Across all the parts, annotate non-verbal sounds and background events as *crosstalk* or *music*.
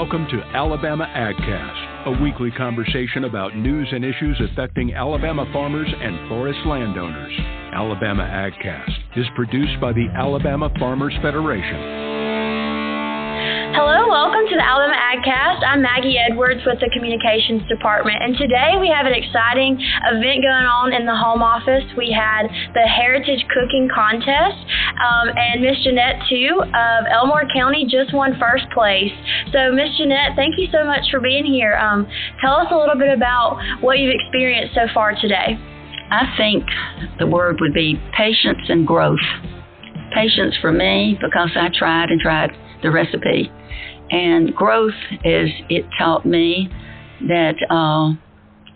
Welcome to Alabama AgCast, a weekly conversation about news and issues affecting Alabama farmers and forest landowners. Alabama AgCast is produced by the Alabama Farmers Federation. Hello, welcome to the Alabama AgCast. I'm Maggie Edwards with the Communications Department, and today we have an exciting event going on in the home office. We had the Heritage Cooking Contest, um, and Miss Jeanette Tew of Elmore County just won first place. So, Miss Jeanette, thank you so much for being here. Um, tell us a little bit about what you've experienced so far today. I think the word would be patience and growth. Patience for me because I tried and tried the recipe. And growth is it taught me that uh,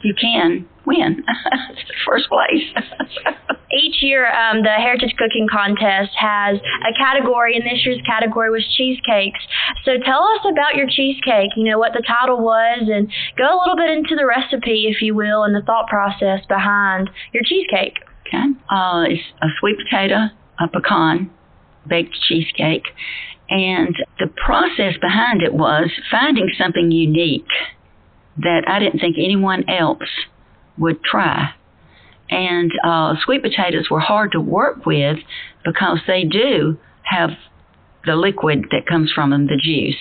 you can win *laughs* first place. *laughs* Each year, um, the Heritage Cooking Contest has a category, and this year's category was cheesecakes. So tell us about your cheesecake. You know what the title was, and go a little bit into the recipe, if you will, and the thought process behind your cheesecake. Okay, uh, it's a sweet potato, a pecan, baked cheesecake, and the process behind it was finding something unique that I didn't think anyone else would try. And uh, sweet potatoes were hard to work with because they do have the liquid that comes from them, the juice.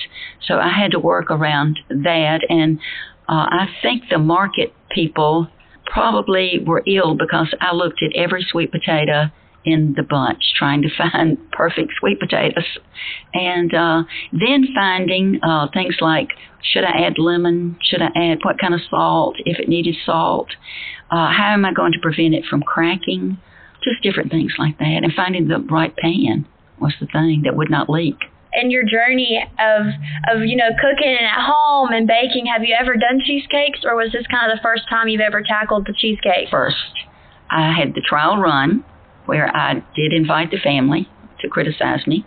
So I had to work around that. And uh, I think the market people probably were ill because I looked at every sweet potato in the bunch, trying to *laughs* find perfect sweet potatoes, and uh, then finding uh, things like should I add lemon? Should I add what kind of salt? If it needed salt, uh, how am I going to prevent it from cracking? Just different things like that, and finding the right pan was the thing that would not leak. In your journey of of you know cooking at home and baking, have you ever done cheesecakes, or was this kind of the first time you've ever tackled the cheesecake? First, I had the trial run where I did invite the family to criticize me.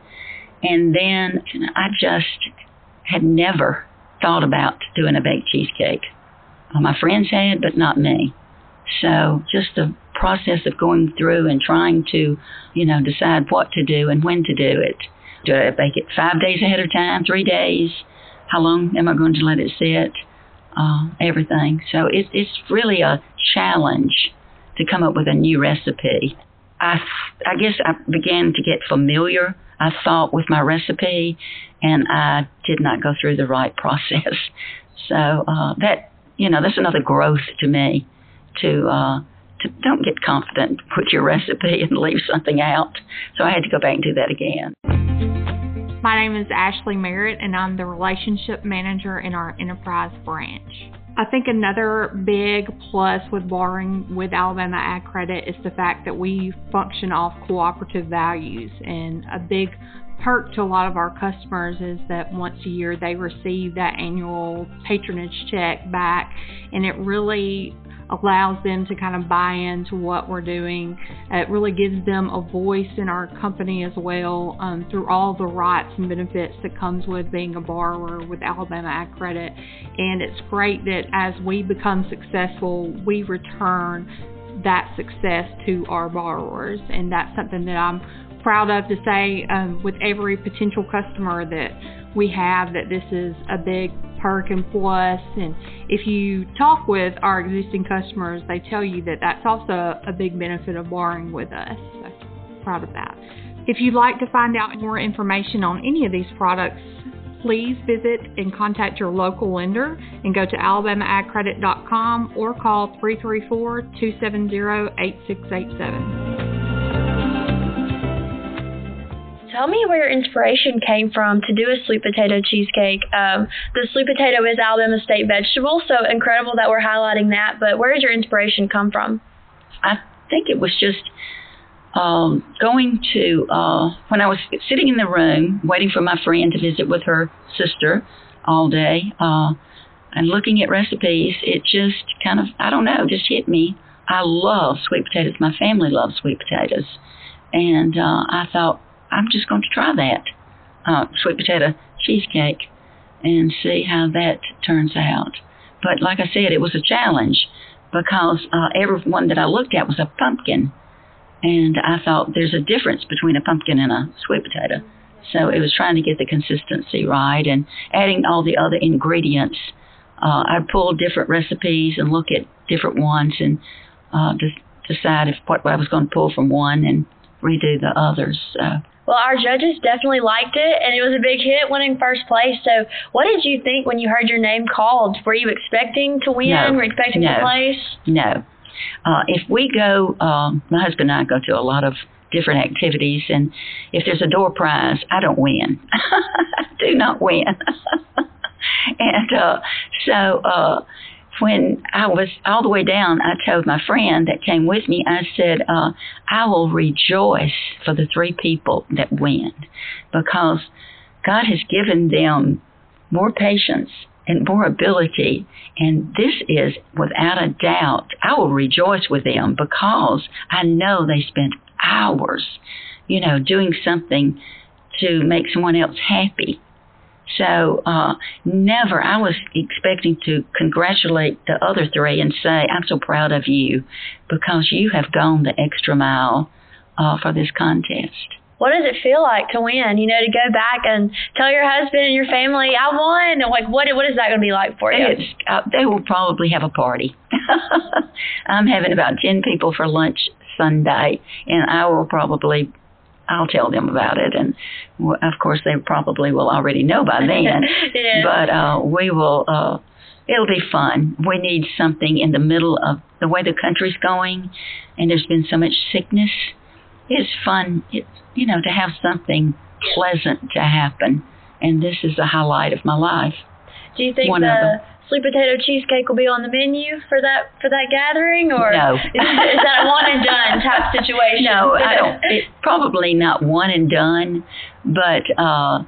And then I just had never thought about doing a baked cheesecake. My friends had, but not me. So just the process of going through and trying to, you know, decide what to do and when to do it. Do I bake it five days ahead of time, three days? How long am I going to let it sit? Uh, everything. So it, it's really a challenge to come up with a new recipe. I, I guess I began to get familiar, I thought, with my recipe, and I did not go through the right *laughs* process. So uh, that, you know, that's another growth to me to, uh, to don't get confident, put your *laughs* recipe and leave something out. So I had to go back and do that again. My name is Ashley Merritt, and I'm the relationship manager in our enterprise branch. I think another big plus with borrowing with Alabama Ag Credit is the fact that we function off cooperative values. And a big perk to a lot of our customers is that once a year they receive that annual patronage check back, and it really allows them to kind of buy into what we're doing. It really gives them a voice in our company as well um, through all the rights and benefits that comes with being a borrower with Alabama Ag Credit. And it's great that as we become successful, we return that success to our borrowers. And that's something that I'm proud of to say um, with every potential customer that we have that this is a big perk and plus. And if you talk with our existing customers, they tell you that that's also a big benefit of borrowing with us. So proud of that. If you'd like to find out more information on any of these products, please visit and contact your local lender and go to alabamaagcredit.com or call 334 270 8687. Tell me where your inspiration came from to do a sweet potato cheesecake. Um, the sweet potato is Alabama state vegetable, so incredible that we're highlighting that. But where does your inspiration come from? I think it was just um, going to uh, when I was sitting in the room waiting for my friend to visit with her sister all day uh, and looking at recipes. It just kind of I don't know just hit me. I love sweet potatoes. My family loves sweet potatoes, and uh, I thought I'm just going to try that uh, sweet potato cheesecake and see how that turns out. But like I said, it was a challenge because uh, everyone that I looked at was a pumpkin. And I thought there's a difference between a pumpkin and a sweet potato. So it was trying to get the consistency right and adding all the other ingredients. Uh, I'd pull different recipes and look at different ones and uh, just decide if what I was going to pull from one and redo the others. So. Well, our judges definitely liked it, and it was a big hit, winning first place. So, what did you think when you heard your name called? Were you expecting to win? No. Were you expecting no. to place? No. Uh, if we go, um, my husband and I go to a lot of different activities, and if there's a door prize, I don't win. *laughs* I do not win. *laughs* and uh, so uh, when I was all the way down, I told my friend that came with me, I said, uh, I will rejoice for the three people that win because God has given them more patience and more ability. And this is without a doubt, I will rejoice with them because I know they spent hours, you know, doing something to make someone else happy. So uh, never, I was expecting to congratulate the other three and say, I'm so proud of you because you have gone the extra mile uh, for this contest. What does it feel like to win? You know, to go back and tell your husband and your family, "I won." And like, what what is that going to be like for you? It's, uh, they will probably have a party. *laughs* I'm having about ten people for lunch Sunday, and I will probably I'll tell them about it, and of course they probably will already know by *laughs* then. yeah. But uh, we will. Uh, it'll be fun. We need something in the middle of the way the country's going, and there's been so much sickness. It's fun. It's you know to have something pleasant to happen, and this is the highlight of my life. Do you think One the. Sweet potato cheesecake will be on the menu for that for that gathering, or No. is, is that a one and done type situation? No, I don't. It, probably not one and done, but uh,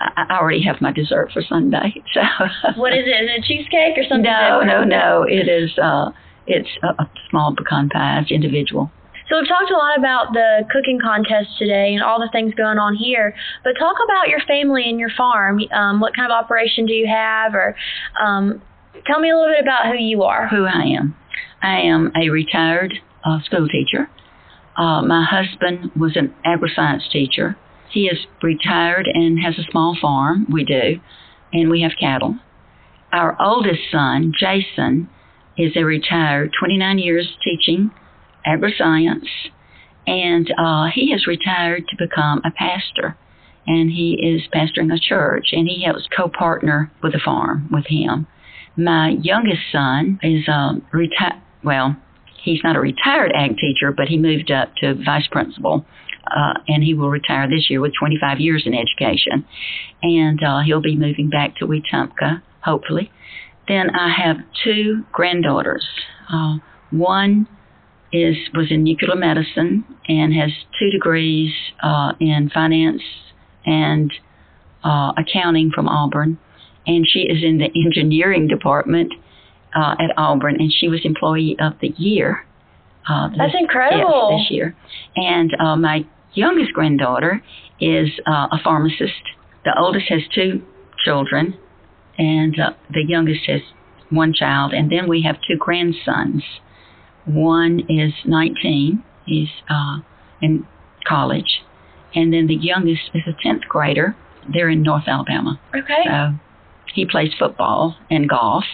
I, I already have my dessert for Sunday. *laughs* So what is it? Is it cheesecake or something? No, different? no, no. It is. Uh, it's a, a small pecan pie. It's individual. So we've talked a lot about the cooking contest today and all the things going on here, but talk about your family and your farm. Um, what kind of operation do you have, or um, tell me a little bit about who you are. Who I am. I am a retired uh, school teacher. Uh, my husband was an agri-science teacher. He is retired and has a small farm. We do, and we have cattle. Our oldest son, Jason, is a retired 29 years teaching agri-science, and uh, he has retired to become a pastor. And he is pastoring a church, and he helps co-partner with the farm with him. My youngest son is um, retired. Well, he's not a retired ag teacher, but he moved up to vice principal, uh, and he will retire this year with 25 years in education, and uh, he'll be moving back to Wetumpka, hopefully. Then I have two granddaughters. Uh, one is was in nuclear medicine and has two degrees uh, in finance and uh, accounting from Auburn, and she is in the *laughs* engineering department uh, at Auburn, and she was Employee of the Year. Uh, this, That's incredible. Yes, this year. And uh, my youngest granddaughter is uh, a pharmacist. The oldest has two children, and uh, the youngest has one child, and then we have two grandsons. One is 19, he's uh, in college, and then the youngest is a 10th grader. They're in North Alabama. Okay. So he plays football and golf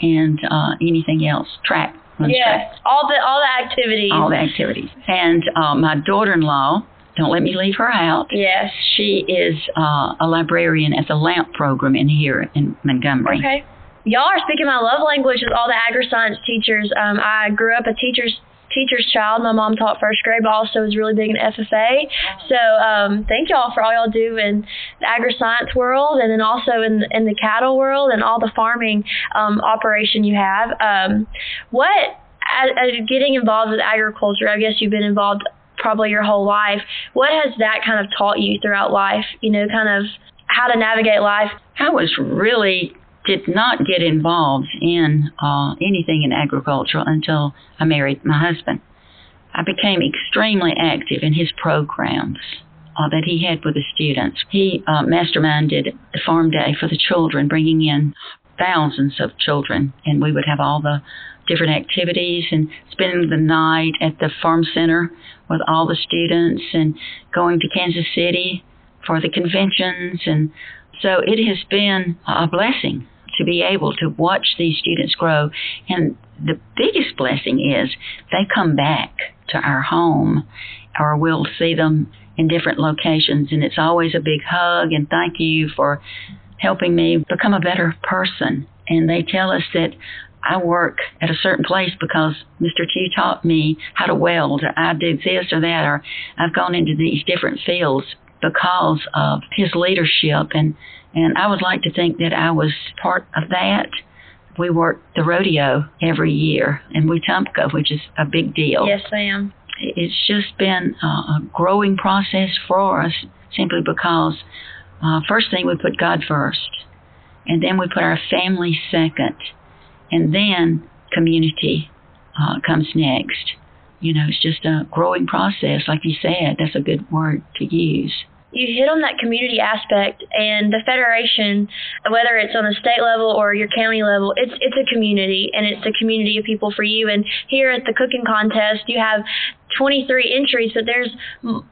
and uh, anything else, track. runs track, Yes. All the all the activities. all the activities. And uh, my daughter-in-law, don't let me leave her out. Yes. She is uh, a librarian at the LAMP program in here in Montgomery. Okay. Y'all are speaking my love language with all the agri-science teachers. Um, I grew up a teacher's teacher's child. My mom taught first grade, but also was really big in FFA. So um, thank y'all for all y'all do in the agri-science world, and then also in in the cattle world and all the farming um, operation you have. Um, what as, as getting involved with agriculture? I guess you've been involved probably your whole life. What has that kind of taught you throughout life? You know, kind of how to navigate life. I was really did not get involved in uh, anything in agriculture until I married my husband. I became extremely active in his programs uh, that he had with the students. He uh, masterminded the farm day for the children, bringing in thousands of children, and we would have all the different activities and spending the night at the farm center with all the students and going to Kansas City for the conventions. And so it has been a blessing to be able to watch these students grow. And the biggest blessing is they come back to our home or we'll see them in different locations. And it's always a big hug and thank you for helping me become a better person. And they tell us that I work at a certain place because Mr. Tew taught me how to weld, or I do this or that, or I've gone into these different fields because of his leadership. And, and I would like to think that I was part of that. We work the rodeo every year in Wetumpka, which is a big deal. Yes, ma'am. It's just been a growing process for us simply because uh, first thing we put God first, and then we put our family second and then community uh, comes next. You know, it's just a growing process, like you said. That's a good word to use you hit on that community aspect and the federation whether it's on the state level or your county level it's it's a community and it's a community of people for you. And here at the cooking contest you have 23 entries but there's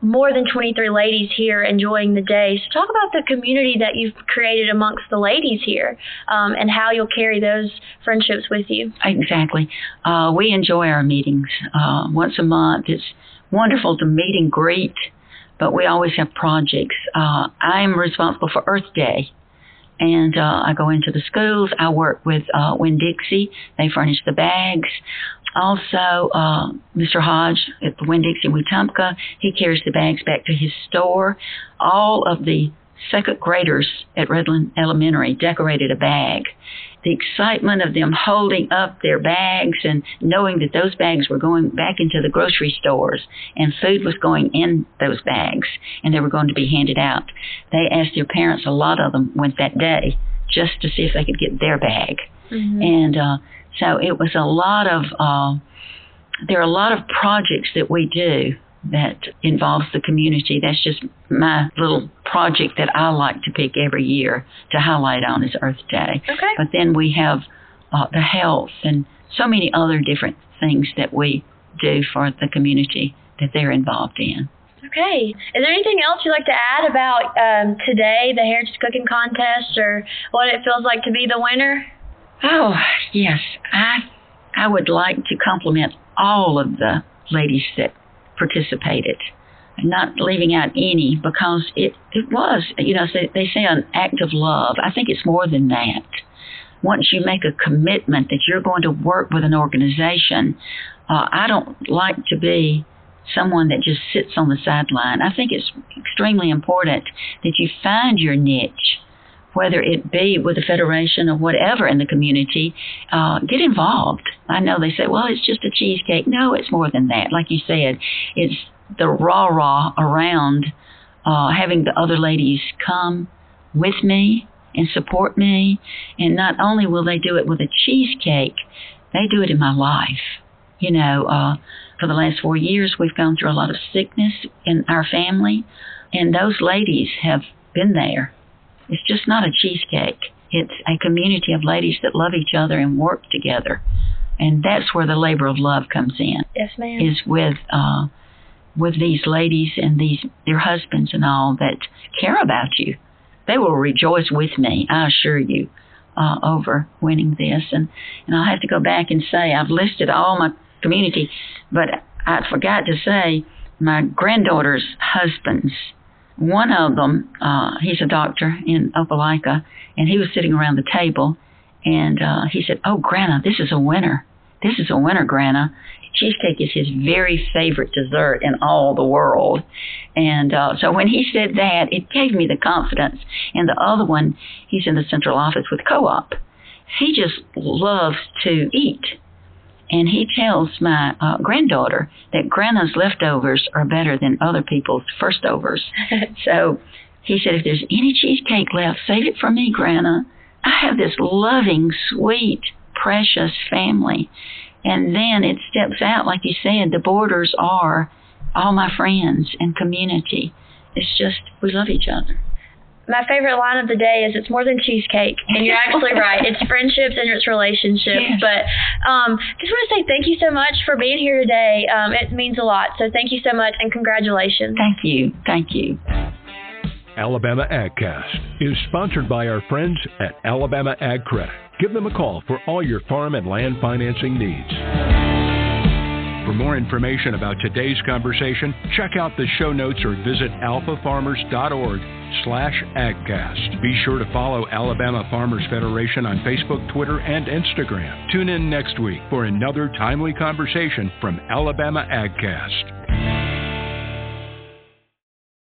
more than 23 ladies here enjoying the day. So talk about the community that you've created amongst the ladies here um, and how you'll carry those friendships with you. Exactly. Uh, we enjoy our meetings. Uh, once a month it's wonderful to meet and greet but we always have projects. Uh, I'm responsible for Earth Day, and uh, I go into the schools. I work with uh, Winn Dixie. They furnish the bags. Also, uh, Mr. Hodge at the Winn Dixie Wetumpka, he carries the bags back to his store. All of the second graders at Redland Elementary decorated a bag the excitement of them holding up their bags and knowing that those bags were going back into the grocery stores and food was going in those bags and they were going to be handed out. They asked their parents, a lot of them went that day just to see if they could get their bag. Mm-hmm. And uh, so it was a lot of, uh, there are a lot of projects that we do that involves the community. That's just my little project that I like to pick every year to highlight on is Earth Day. Okay. But then we have uh, the health and so many other different things that we do for the community that they're involved in. Okay. Is there anything else you'd like to add about um, today, the Heritage Cooking Contest, or what it feels like to be the winner? Oh, yes. I I would like to compliment all of the ladies that participated, not leaving out any because it, it was, you know, they say an act of love. I think it's more than that. Once you make a commitment that you're going to work with an organization, uh, I don't like to be someone that just sits on the sideline. I think it's extremely important that you find your niche whether it be with the federation or whatever in the community, uh, get involved. I know they say, well, it's just a cheesecake. No, it's more than that. Like you said, it's the rah rah around uh, having the other ladies come with me and support me. And not only will they do it with a cheesecake, they do it in my life. You know, uh, for the last four years, we've gone through a lot of sickness in our family, and those ladies have been there it's just not a cheesecake. It's a community of ladies that love each other and work together. And that's where the labor of love comes in. Yes, ma'am. Is with uh, with these ladies and these their husbands and all that care about you. They will rejoice with me, I assure you, uh, over winning this. And and I'll have to go back and say I've listed all my community, but I forgot to say my granddaughter's husbands one of them, uh, he's a doctor in Opelika, and he was sitting around the table, and uh, he said, "Oh, Grana, this is a winner. This is a winner, Grana. Cheesecake is his very favorite dessert in all the world." And uh, so when he said that, it gave me the confidence. And the other one, he's in the central office with Co-op. He just loves to eat and he tells my uh, granddaughter that Grandma's leftovers are better than other people's firstovers. *laughs* so he said, if there's any cheesecake left, save it for me, Grandma. I have this loving, sweet, precious family. And then it steps out, like you said, the borders are all my friends and community. It's just, we love each other my favorite line of the day is it's more than cheesecake. And you're actually *laughs* right. It's friendships and it's relationships. Yes. but um, just want to say thank you so much for being here today. Um, it means a lot. So thank you so much and congratulations. Thank you. Thank you. Alabama AgCast is sponsored by our friends at Alabama Ag Credit. Give them a call for all your farm and land financing needs. For more information about today's conversation, check out the show notes or visit alfafarmers.org slash agcast. Be sure to follow Alabama Farmers Federation on Facebook, Twitter, and Instagram. Tune in next week for another timely conversation from Alabama AgCast.